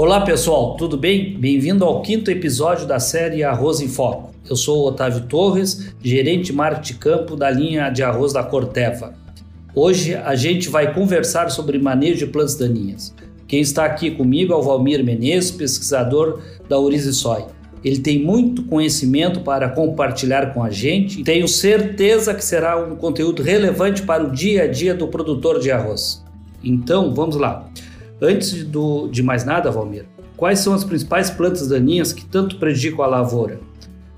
Olá pessoal, tudo bem? Bem-vindo ao quinto episódio da série Arroz em Foco. Eu sou Otávio Torres, gerente marketing campo da linha de arroz da Corteva. Hoje a gente vai conversar sobre manejo de plantas daninhas. Quem está aqui comigo é o Valmir Menezes, pesquisador da Soy. Ele tem muito conhecimento para compartilhar com a gente e tenho certeza que será um conteúdo relevante para o dia a dia do produtor de arroz. Então, vamos lá. Antes do, de mais nada, Valmir, quais são as principais plantas daninhas que tanto prejudicam a lavoura?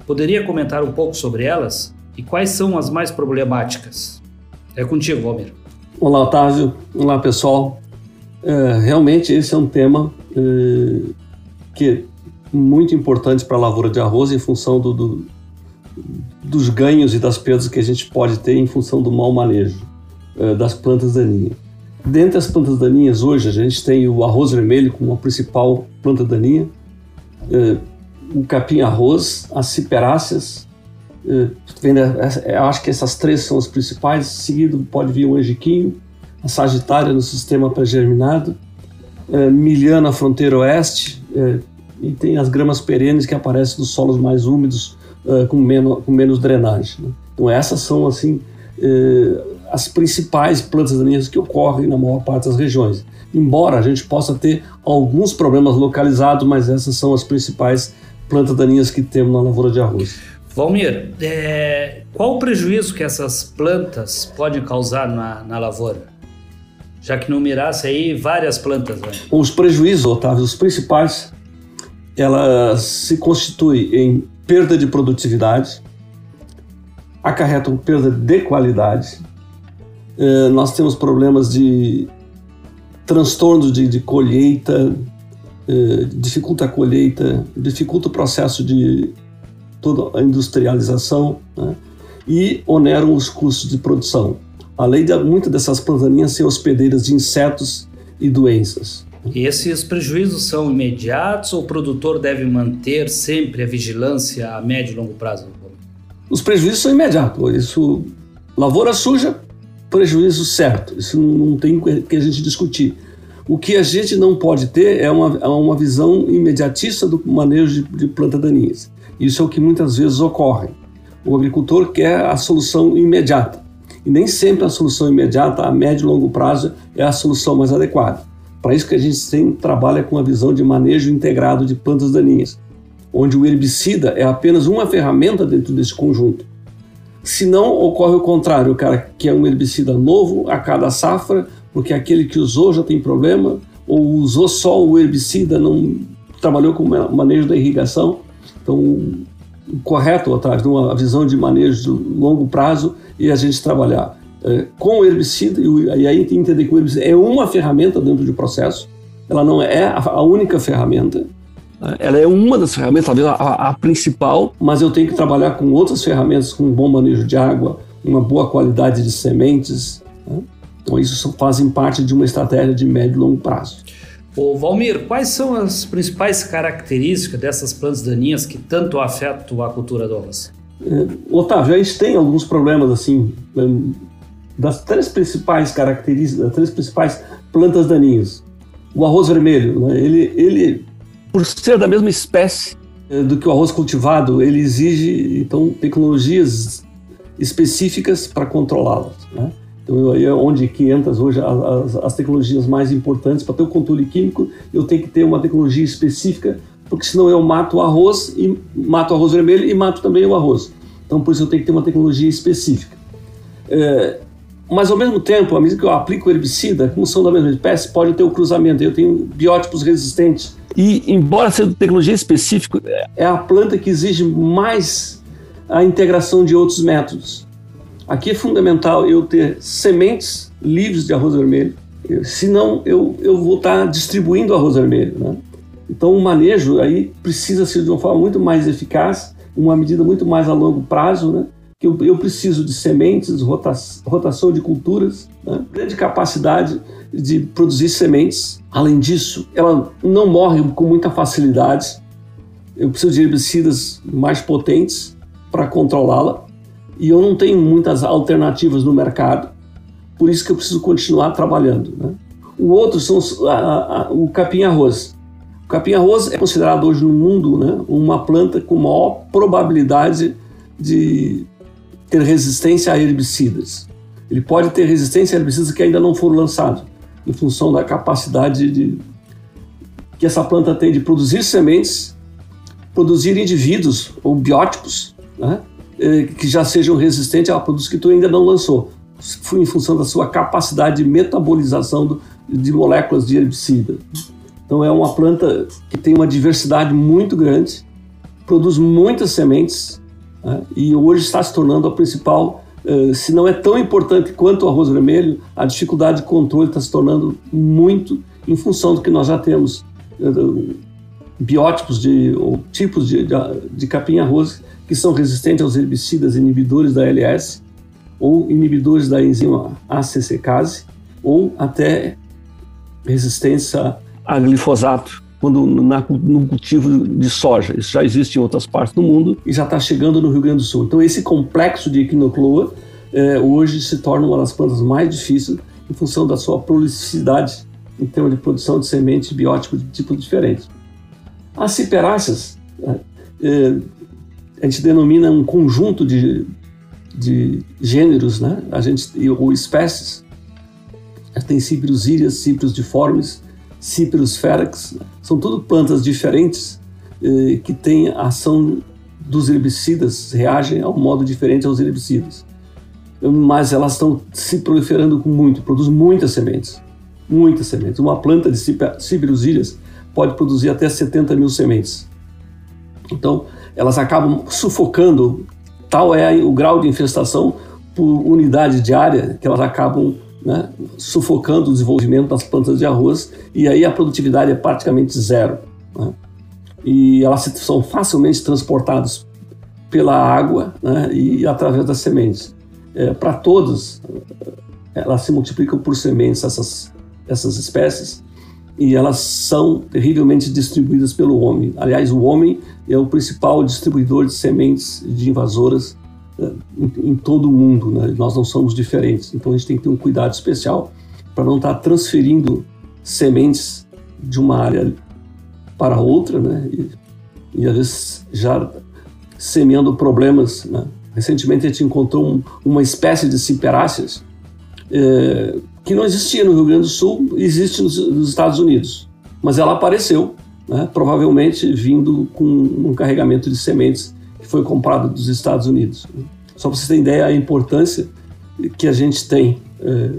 Poderia comentar um pouco sobre elas e quais são as mais problemáticas? É contigo, Valmir. Olá, Otávio. Olá, pessoal. É, realmente esse é um tema é, que é muito importante para a lavoura de arroz em função do, do, dos ganhos e das perdas que a gente pode ter em função do mau manejo é, das plantas daninhas. Dentre as plantas daninhas hoje a gente tem o arroz vermelho como a principal planta daninha, é, o capim-arroz, as ciperáceas, é, eu acho que essas três são as principais, seguido pode vir o angiquinho, a Sagitária no sistema pré-germinado, é, Milhana fronteira oeste, e tem as gramas perenes que aparecem nos solos mais úmidos com, menos, com menos drenagem. Né? Então essas são assim as principais plantas daninhas que ocorrem na maior parte das regiões. Embora a gente possa ter alguns problemas localizados, mas essas são as principais plantas daninhas que temos na lavoura de arroz. Valmir, é, qual o prejuízo que essas plantas podem causar na, na lavoura? já que numerasse aí várias plantas. Né? Os prejuízos, Otávio, os principais, elas se constituem em perda de produtividade, acarretam perda de qualidade. Eh, nós temos problemas de transtorno de, de colheita, eh, dificulta a colheita, dificulta o processo de toda a industrialização né? e oneram os custos de produção além de muitas dessas plantaninhas ser hospedeiras de insetos e doenças. E esses prejuízos são imediatos ou o produtor deve manter sempre a vigilância a médio e longo prazo? Os prejuízos são imediatos. Isso, lavoura suja, prejuízo certo. Isso não tem que a gente discutir. O que a gente não pode ter é uma, é uma visão imediatista do manejo de, de plantas daninhas. Isso é o que muitas vezes ocorre. O agricultor quer a solução imediata. E nem sempre a solução imediata, a médio e longo prazo, é a solução mais adequada. Para isso que a gente sempre trabalha com a visão de manejo integrado de plantas daninhas, onde o herbicida é apenas uma ferramenta dentro desse conjunto. Se não, ocorre o contrário, o cara quer um herbicida novo a cada safra, porque aquele que usou já tem problema, ou usou só o herbicida, não trabalhou com o manejo da irrigação. Então, o correto, atrás de uma visão de manejo de longo prazo, e a gente trabalhar é, com o herbicida, e, aí tem que entender que o herbicida é uma ferramenta dentro do processo, ela não é a única ferramenta. Ela é uma das ferramentas, talvez a, a, principal, mas eu tenho que trabalhar com outras ferramentas, com um bom manejo de água, uma boa qualidade de sementes. Né? Então, isso fazem parte de uma estratégia de médio e longo prazo. Ô Valmir, quais são as principais características dessas plantas daninhas que tanto afetam a cultura do arroz? É, Otávio, a gente tem alguns problemas assim, é, das três principais características, das três principais plantas daninhas. O arroz vermelho, né, ele, ele, por ser da mesma espécie é, do que o arroz cultivado, ele exige então tecnologias específicas para controlá-las. Né? Então aí é onde que entra hoje as, as tecnologias mais importantes para ter o controle químico. Eu tenho que ter uma tecnologia específica porque senão eu mato o arroz e mato o arroz vermelho e mato também o arroz. Então por isso eu tenho que ter uma tecnologia específica. É, mas ao mesmo tempo, à medida que eu aplico o herbicida, como são da mesma espécie, pode ter o cruzamento. Eu tenho biótipos resistentes. E embora seja tecnologia específica, é a planta que exige mais a integração de outros métodos. Aqui é fundamental eu ter sementes livres de arroz vermelho, senão eu, eu vou estar distribuindo arroz vermelho. Né? Então, o manejo aí precisa ser de uma forma muito mais eficaz, uma medida muito mais a longo prazo, né? Que eu, eu preciso de sementes, rota, rotação de culturas, né? grande capacidade de produzir sementes. Além disso, ela não morre com muita facilidade. Eu preciso de herbicidas mais potentes para controlá-la e eu não tenho muitas alternativas no mercado. Por isso que eu preciso continuar trabalhando. Né? O outro são a, a, o capim-arroz capim-arroz é considerado hoje no mundo né, uma planta com maior probabilidade de ter resistência a herbicidas. Ele pode ter resistência a herbicidas que ainda não foram lançados, em função da capacidade de, que essa planta tem de produzir sementes, produzir indivíduos ou biótipos né, eh, que já sejam resistentes a produtos que tu ainda não lançou, em função da sua capacidade de metabolização do, de moléculas de herbicida. Então é uma planta que tem uma diversidade muito grande, produz muitas sementes né, e hoje está se tornando a principal, eh, se não é tão importante quanto o arroz vermelho, a dificuldade de controle está se tornando muito em função do que nós já temos eh, biótipos de, ou tipos de, de, de capim-arroz que são resistentes aos herbicidas inibidores da LS ou inibidores da enzima ACC-case ou até resistência a glifosato quando na, no cultivo de soja. Isso já existe em outras partes do mundo e já está chegando no Rio Grande do Sul. Então esse complexo de equinocloa é, hoje se torna uma das plantas mais difíceis em função da sua prolificidade em termos de produção de semente biótico de tipos diferentes. As ciperáceas, é, é, a gente denomina um conjunto de, de gêneros, né? a gente, ou espécies. Tem cíprios írias, cíprios diformes, cíprios ferax, são tudo plantas diferentes eh, que têm ação dos herbicidas, reagem ao modo diferente aos herbicidas. Mas elas estão se proliferando com muito, produzem muitas sementes, muitas sementes. Uma planta de cíprios írias pode produzir até 70 mil sementes. Então, elas acabam sufocando, tal é o grau de infestação por unidade diária que elas acabam né, sufocando o desenvolvimento das plantas de arroz e aí a produtividade é praticamente zero. Né? E elas são facilmente transportadas pela água né, e através das sementes. É, Para todos, elas se multiplicam por sementes, essas, essas espécies, e elas são terrivelmente distribuídas pelo homem. Aliás, o homem é o principal distribuidor de sementes de invasoras em, em todo o mundo, né? nós não somos diferentes. Então a gente tem que ter um cuidado especial para não estar tá transferindo sementes de uma área para outra, né? E, e às vezes já semeando problemas. Né? Recentemente a gente encontrou um, uma espécie de ciperáceas é, que não existia no Rio Grande do Sul, existe nos, nos Estados Unidos, mas ela apareceu, né? provavelmente vindo com um carregamento de sementes foi comprado dos Estados Unidos. Só para vocês terem ideia a importância que a gente tem é,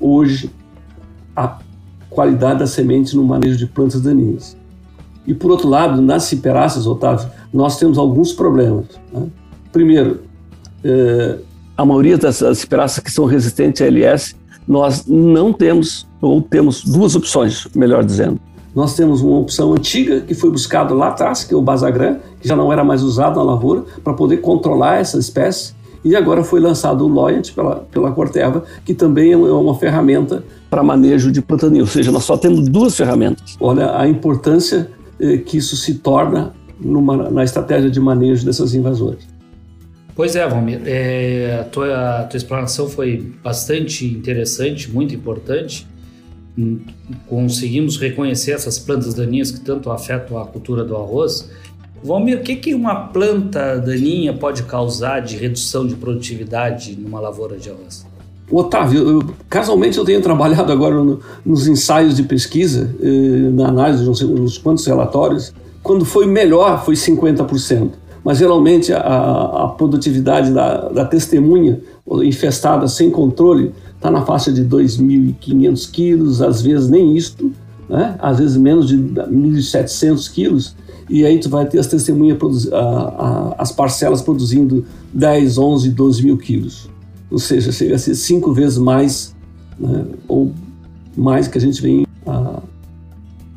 hoje a qualidade da semente no manejo de plantas daninhas. E por outro lado, nas ciperáceas, Otávio, nós temos alguns problemas. Né? Primeiro, é, a maioria das ciperáceas que são resistentes a LS, nós não temos, ou temos duas opções, melhor dizendo. Nós temos uma opção antiga que foi buscada lá atrás, que é o Basagran, já não era mais usado na lavoura, para poder controlar essa espécie. E agora foi lançado o Loyant pela, pela Corteva, que também é uma ferramenta para manejo de plantaninho. Ou seja, nós só temos duas ferramentas. Olha a importância eh, que isso se torna numa, na estratégia de manejo dessas invasoras. Pois é, Valmir, é, a, tua, a tua explanação foi bastante interessante, muito importante conseguimos reconhecer essas plantas daninhas que tanto afetam a cultura do arroz. Valmir, o que, que uma planta daninha pode causar de redução de produtividade numa lavoura de arroz? Otávio, eu, casualmente eu tenho trabalhado agora no, nos ensaios de pesquisa, eh, na análise de uns quantos relatórios. Quando foi melhor, foi 50%. Mas geralmente a, a produtividade da, da testemunha infestada sem controle está na faixa de 2.500 quilos, às vezes nem isto, né? às vezes menos de 1.700 quilos, e aí tu vai ter as testemunhas, as parcelas produzindo 10, 11, 12 mil quilos. Ou seja, chega a ser cinco vezes mais, né? ou mais que a gente vê a,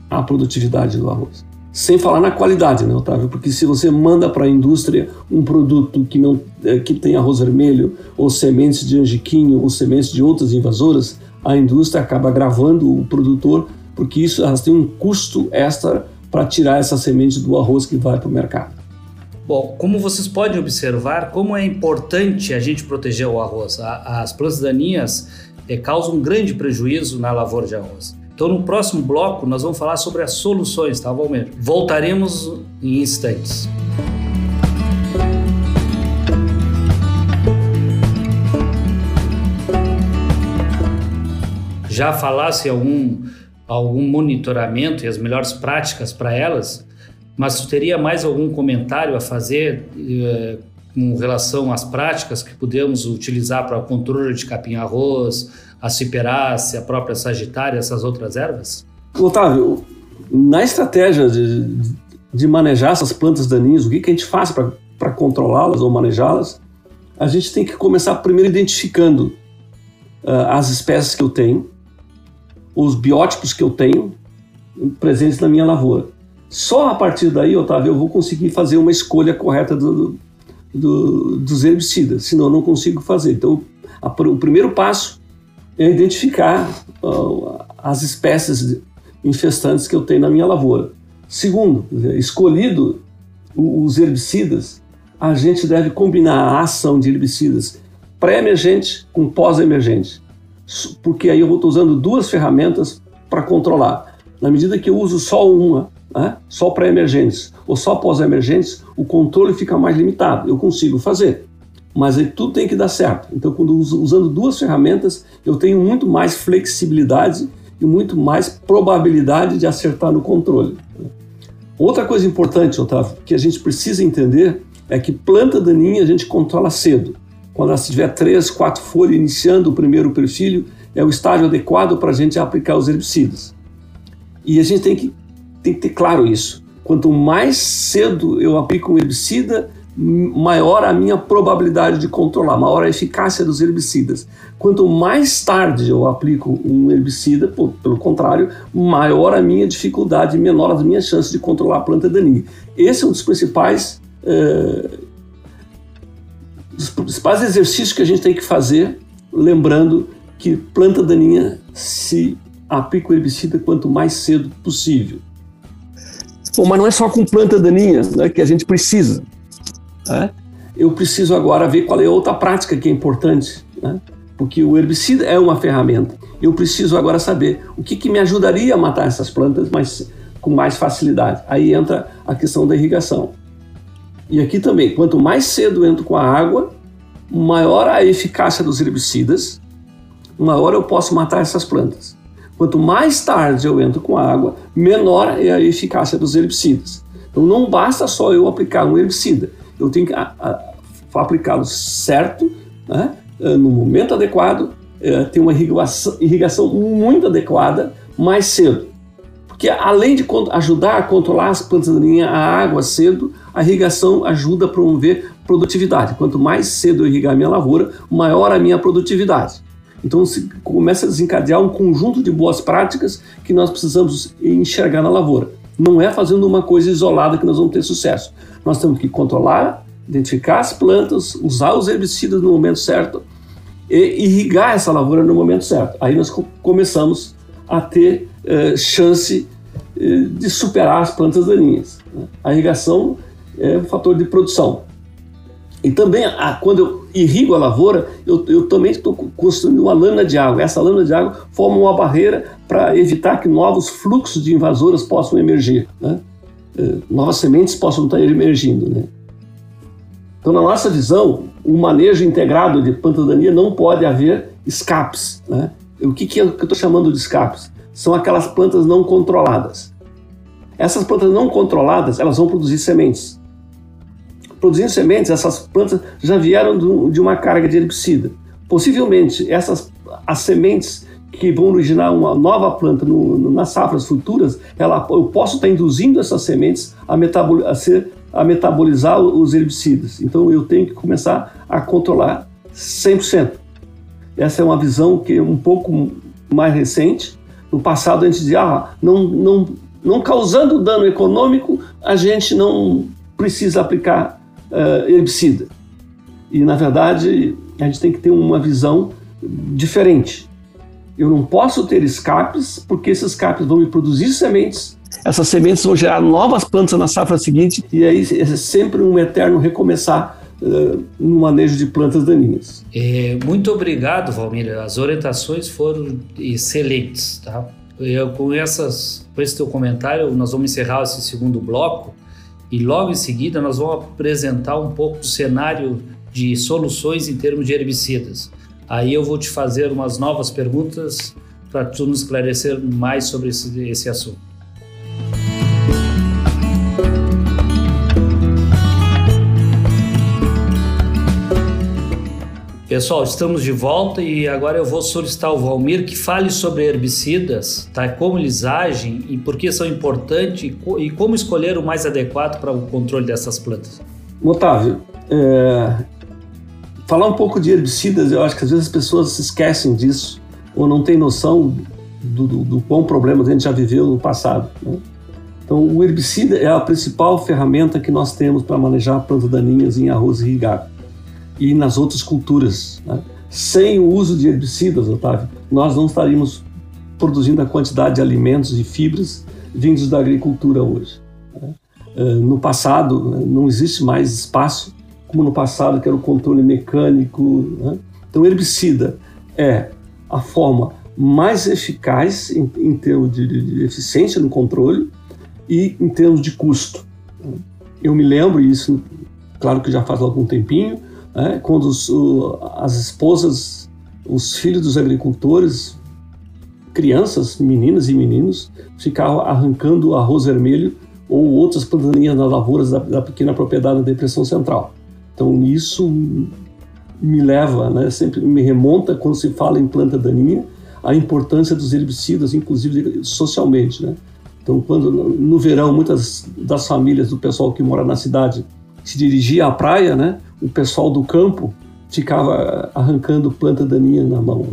a produtividade do arroz. Sem falar na qualidade, né, Otávio? Porque se você manda para a indústria um produto que não é, que tem arroz vermelho, ou sementes de angiquinho, ou sementes de outras invasoras, a indústria acaba gravando o produtor, porque isso elas têm um custo extra para tirar essa semente do arroz que vai para o mercado. Bom, como vocês podem observar, como é importante a gente proteger o arroz. As plantas daninhas é, causam um grande prejuízo na lavoura de arroz Então, no próximo bloco, nós vamos falar sobre as soluções, tá, Valmer? Voltaremos em instantes. Já falasse algum, algum monitoramento e as melhores práticas para elas, mas teria mais algum comentário a fazer eh, com relação às práticas que podemos utilizar para o controle de capim-arroz, a ciperácea, a própria sagitária, essas outras ervas? Otávio, na estratégia de, de manejar essas plantas daninhas, o que, que a gente faz para controlá-las ou manejá-las? A gente tem que começar primeiro identificando uh, as espécies que eu tenho, os biótipos que eu tenho presentes na minha lavoura. Só a partir daí, Otávio, eu vou conseguir fazer uma escolha correta do, do, dos herbicidas, senão eu não consigo fazer. Então, a, o primeiro passo é identificar uh, as espécies infestantes que eu tenho na minha lavoura. Segundo, escolhido os herbicidas, a gente deve combinar a ação de herbicidas pré-emergente com pós-emergente, porque aí eu vou estar usando duas ferramentas para controlar. Na medida que eu uso só uma, né, só pré-emergentes ou só pós-emergentes, o controle fica mais limitado. Eu consigo fazer, mas aí tudo tem que dar certo. Então, quando uso, usando duas ferramentas, eu tenho muito mais flexibilidade e muito mais probabilidade de acertar no controle. Outra coisa importante, Otávio, que a gente precisa entender é que planta daninha a gente controla cedo. Quando ela tiver três, quatro folhas iniciando o primeiro perfil, é o estágio adequado para a gente aplicar os herbicidas. E a gente tem que, tem que ter claro isso. Quanto mais cedo eu aplico um herbicida, maior a minha probabilidade de controlar, maior a eficácia dos herbicidas. Quanto mais tarde eu aplico um herbicida, pelo contrário, maior a minha dificuldade, menor as minhas chances de controlar a planta daninha. Esse é um dos principais, é, dos principais exercícios que a gente tem que fazer, lembrando que planta daninha se aplica o herbicida quanto mais cedo possível. Bom, mas não é só com planta daninha né, que a gente precisa. Né? Eu preciso agora ver qual é outra prática que é importante, né? porque o herbicida é uma ferramenta. Eu preciso agora saber o que, que me ajudaria a matar essas plantas mais, com mais facilidade. Aí entra a questão da irrigação. E aqui também, quanto mais cedo eu entro com a água, maior a eficácia dos herbicidas, maior eu posso matar essas plantas. Quanto mais tarde eu entro com a água, menor é a eficácia dos herbicidas. Então não basta só eu aplicar um herbicida, eu tenho que aplicá-lo certo, né, eh, no momento adequado, é, ter uma irrigação, irrigação muito adequada mais cedo. Porque além de ajudar a controlar as plantas daninhas, a água cedo, a irrigação ajuda a promover produtividade. Quanto mais cedo eu irrigar a minha lavoura, maior a minha produtividade. Então se começa a desencadear um conjunto de boas práticas que nós precisamos enxergar na lavoura. Não é fazendo uma coisa isolada que nós vamos ter sucesso. Nós temos que controlar, identificar as plantas, usar os herbicidas no momento certo e irrigar essa lavoura no momento certo. Aí nós começamos a ter eh, chance eh, de superar as plantas daninhas. Né? A irrigação é um fator de produção. E também, ah, quando eu irrigo a lavoura, eu, eu também estou construindo uma lâmina de água. Essa lâmina de água forma uma barreira para evitar que novos fluxos de invasoras possam emergir, né? É, novas sementes possam estar emergindo. Né? Então, na nossa visão, o manejo integrado de planta daninha não pode haver escapes. Né? O que, que eu estou chamando de escapes? São aquelas plantas não controladas. Essas plantas não controladas, elas vão produzir sementes produzindo sementes, essas plantas já vieram de uma carga de herbicida. Possivelmente, essas as sementes que vão originar uma nova planta no, no, nas safras futuras, ela, eu posso estar induzindo essas sementes a, a, ser, a metabolizar os herbicidas. Então, eu tenho que começar a controlar 100%. Essa é uma visão que é um pouco mais recente. No passado, a gente dizia, ah, não, não, não causando dano econômico, a gente não precisa aplicar uh, herbicida. E, na verdade, a gente tem que ter uma visão diferente. Eu não posso ter escapes, porque esses escapes vão me produzir sementes. Essas sementes vão gerar novas plantas na safra seguinte, e aí é sempre um eterno recomeçar uh, no manejo de plantas daninhas. É, muito obrigado, Valmir. As orientações foram excelentes. Tá? eu, com, essas, com esse teu comentário, nós vamos encerrar esse segundo bloco e logo em seguida nós vamos apresentar um pouco do cenário de soluções em termos de herbicidas. Aí eu vou te fazer umas novas perguntas para tu nos esclarecer mais sobre esse, esse assunto. Pessoal, estamos de volta e agora eu vou solicitar ao Valmir que fale sobre herbicidas, tá? como eles agem e por que são importantes e como escolher o mais adequado para o controle dessas plantas. Otávio, é... falar um pouco de herbicidas, eu acho que às vezes as pessoas se esquecem disso ou não têm noção do, do, do quão problema a gente já viveu no passado. Né? Então, o herbicida é a principal ferramenta que nós temos para manejar plantas daninhas em arroz irrigado e nas outras culturas. Né? Sem o uso de herbicidas, Otávio, nós não estaríamos produzindo a quantidade de alimentos e fibras vindos da agricultura hoje. Né? Eh, no passado, né, não existe mais espaço como no passado, que era o controle mecânico. Né? Então, herbicida é a forma mais eficaz em, em termos de, de, eficiência no controle e em termos de custo. Né? Eu me lembro, isso, claro que já faz algum tempinho, né? quando os, o, as esposas, os filhos dos agricultores, crianças, meninas e meninos, ficavam arrancando arroz vermelho ou outras plantaninhas nas lavouras da, da pequena propriedade da Depressão Central. Então isso me leva, né, sempre me remonta quando se fala em planta daninha, a importância dos herbicidas, inclusive socialmente, né? Então, quando no verão muitas das famílias do pessoal que mora na cidade se dirigia à praia, né? O pessoal do campo ficava arrancando planta daninha na mão.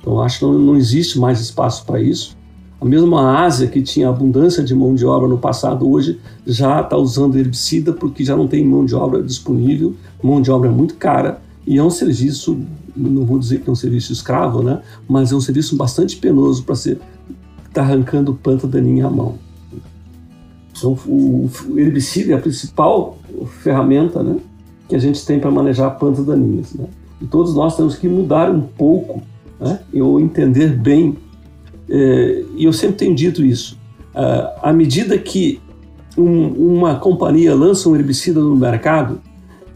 Então acho que não, existe mais espaço para isso. A mesma Ásia, que tinha abundância de mão de obra no passado, hoje já está usando herbicida porque já não tem mão de obra disponível, mão de obra é muito cara e é um serviço, não vou dizer que é um serviço escravo, né? mas é um serviço bastante penoso para ser tá arrancando planta daninha à mão. Então, o herbicida é a principal ferramenta né, que a gente tem para manejar plantas daninhas. Né? E todos nós temos que mudar um pouco né, ou entender bem. É, e eu sempre tenho dito isso. É, à medida que um, uma companhia lança um herbicida no mercado,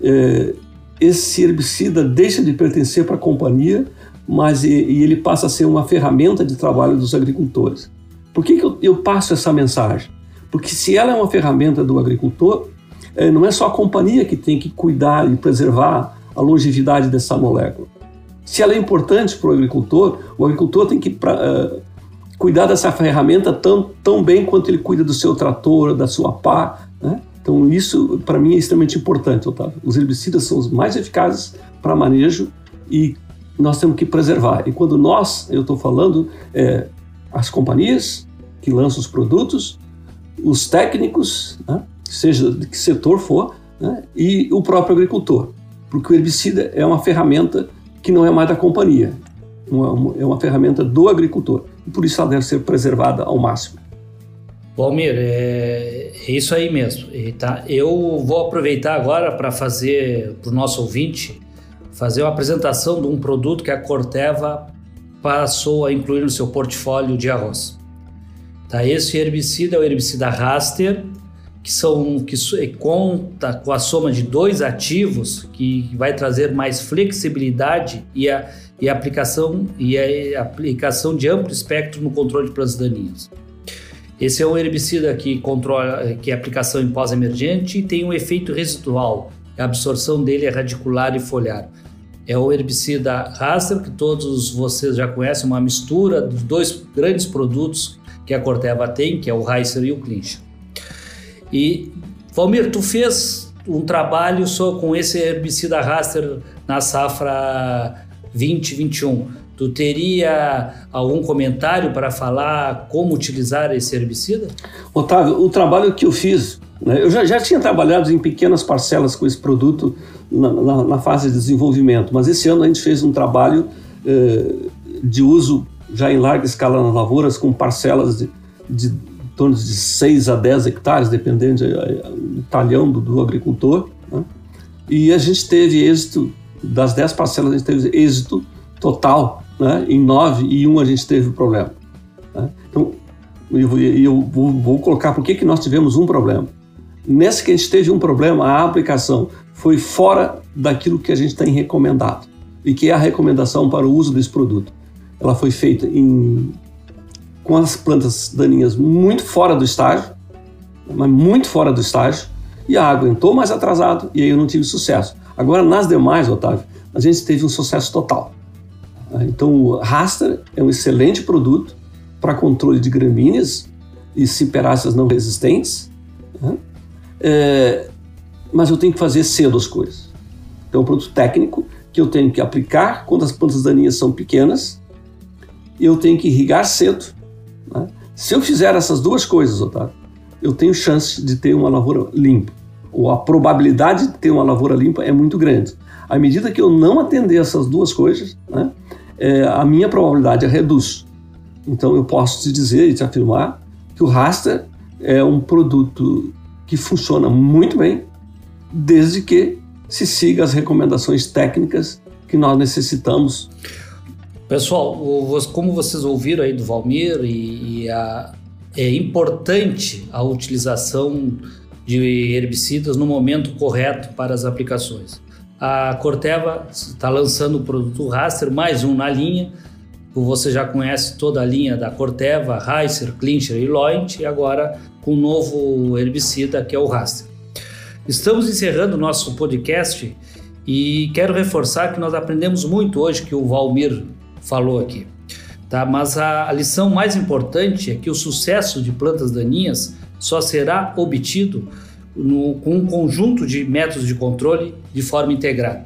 é, esse herbicida deixa de pertencer para a companhia, mas e, e, ele passa a ser uma ferramenta de trabalho dos agricultores. Por que, que eu, eu passo essa mensagem? Porque se ela é uma ferramenta do agricultor, é, não é só a companhia que tem que cuidar e preservar a longevidade dessa molécula. Se ela é importante para o agricultor, o agricultor tem que uh, cuidar dessa ferramenta tão, tão bem quanto ele cuida do seu trator, da sua pá. Né? Então, isso para mim é extremamente importante, Otávio. Os herbicidas são os mais eficazes para manejo e nós temos que preservar. E quando nós, eu estou falando, é, as companhias que lançam os produtos, os técnicos, né? Seja de que setor for, né? e o próprio agricultor, porque o herbicida é uma ferramenta que não é mais da companhia, é uma ferramenta do agricultor, e por isso ela deve ser preservada ao máximo. Valmir, é, é isso aí mesmo. E, tá? Eu vou aproveitar agora para fazer para o nosso ouvinte fazer uma apresentação de um produto que a Corteva passou a incluir no seu portfólio de arroz. Tá? Esse herbicida é o herbicida Raster, que são que conta com a soma de dois ativos que vai trazer mais flexibilidade e a, e a aplicação e a aplicação de amplo espectro no controle de plantas daninhas. Esse é um herbicida que controla que é aplicação em pós-emergente e tem um efeito residual. A absorção dele é radicular e foliar. É o herbicida Raster, que todos vocês já conhecem, uma mistura dos dois grandes produtos que a Corteva tem, que é o Racer e o Clinch. E, Valmir, tu fez um trabalho só com esse herbicida raster na safra 2021. Tu teria algum comentário para falar como utilizar esse herbicida? Otávio, o trabalho que eu fiz, né, eu já, já tinha trabalhado em pequenas parcelas com esse produto na, na, na fase de desenvolvimento, mas esse ano a gente fez um trabalho eh, de uso já em larga escala nas lavouras, com parcelas de, de torno de 6 a 10 hectares, dependendo do talhão do, do agricultor. Né? E a gente teve êxito, das 10 parcelas, a gente teve êxito total, né? em 9 e 1 a gente teve problema. Né? Então, eu, eu vou, vou, colocar por que, que nós tivemos um problema. Nessa que a gente teve um problema, a aplicação foi fora daquilo que a gente tem recomendado e que é a recomendação para o uso desse produto. Ela foi feita em, com as plantas daninhas muito fora do estágio, mas muito fora do estágio, e a água entrou mais atrasado e aí eu não tive sucesso. Agora, nas demais, Otávio, a gente teve um sucesso total. Então, o Raster é um excelente produto para controle de gramíneas e ciperáceas não resistentes, né? é, mas eu tenho que fazer cedo as coisas. Então, é um produto técnico que eu tenho que aplicar quando as plantas daninhas são pequenas eu tenho que irrigar cedo. Né? Se eu fizer essas duas coisas, Otávio, eu tenho chance de ter uma lavoura limpa. Ou a probabilidade de ter uma lavoura limpa é muito grande. À medida que eu não atender essas duas coisas, né, é, a minha probabilidade reduz. Então eu posso te dizer e te afirmar que o raster é um produto que funciona muito bem, desde que se siga as recomendações técnicas que nós necessitamos. Pessoal, como vocês ouviram aí do Valmir, e, a, é importante a utilização de herbicidas no momento correto para as aplicações. A Corteva está lançando o produto Raster, mais um na linha. Você já conhece toda a linha da Corteva, Heiser, Clincher e Loint, e agora com um novo herbicida que é o Raster. Estamos encerrando nosso podcast e quero reforçar que nós aprendemos muito hoje que o Valmir falou aqui. Tá? Mas a, a lição mais importante é que o sucesso de plantas daninhas só será obtido no, com um conjunto de métodos de controle de forma integrada.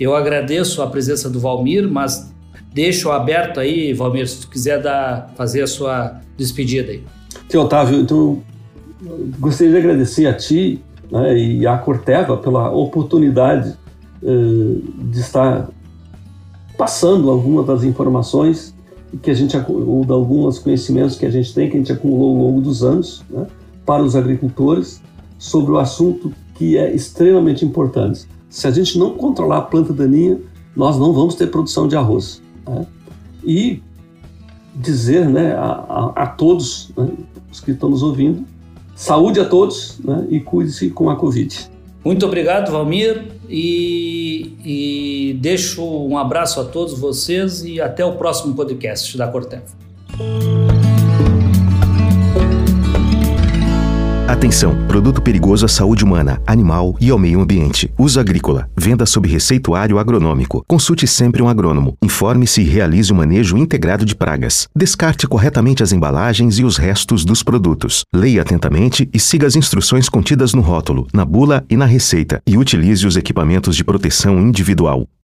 Eu agradeço a presença do Valmir, mas deixo aberto aí, Valmir, se tu quiser dar, fazer a sua despedida aí. Sim, Otávio, então gostaria de agradecer a ti né, e à Corteva pela oportunidade eh, de estar passando algumas das informações que a gente ou de alguns conhecimentos que a gente tem que a gente acumulou ao longo dos anos né, para os agricultores sobre o assunto que é extremamente importante. Se a gente não controlar a planta daninha, nós não vamos ter produção de arroz. Né? E dizer né, a, a, a todos né, os que estão nos ouvindo, saúde a todos né, e cuide-se com a Covid. Muito obrigado, Valmir, e, e deixo um abraço a todos vocês e até o próximo podcast da Corteva. Atenção! Produto perigoso à saúde humana, animal e ao meio ambiente. Uso agrícola. Venda sob receituário agronômico. Consulte sempre um agrônomo. Informe-se e realize o um manejo integrado de pragas. Descarte corretamente as embalagens e os restos dos produtos. Leia atentamente e siga as instruções contidas no rótulo, na bula e na receita. E utilize os equipamentos de proteção individual.